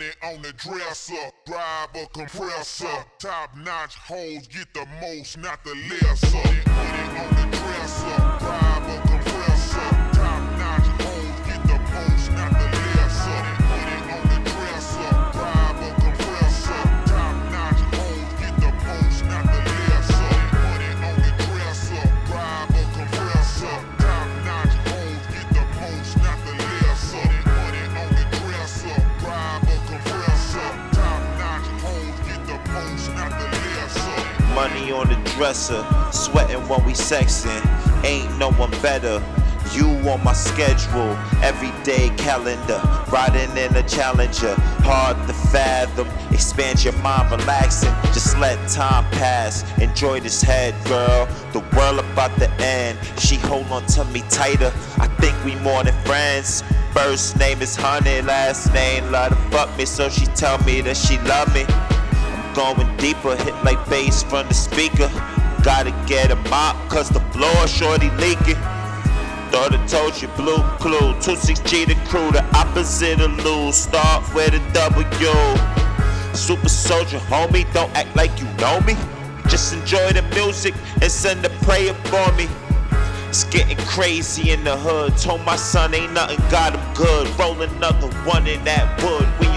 money on the dresser. Drive a compressor. Top notch hoes get the most, not the lesser. Money on the dresser. Drive a compressor. Top notch hoes get the most, not the lesser. Money on the dresser. Drive a compressor. Top notch hoes get the most, not the lesser. Money on the dresser. Drive a compressor. Top notch hoes get the most, Money on the dresser, sweating when we sexing. Ain't no one better. You on my schedule, everyday calendar. Riding in a challenger, hard to fathom. Expand your mind, relaxing. Just let time pass. Enjoy this head, girl. The world about to end. She hold on to me tighter. I think we more than friends. First name is Honey, last name love to fuck me, so she tell me that she love me. Going deeper, hit like bass from the speaker. Gotta get a mop, cause the floor shorty leaking. Thought I told you, blue clue. 26G the crew, the opposite of lose. Start with a W. Super soldier, homie, don't act like you know me. Just enjoy the music and send a prayer for me. It's getting crazy in the hood. Told my son ain't nothing got him good. Roll another one in that wood.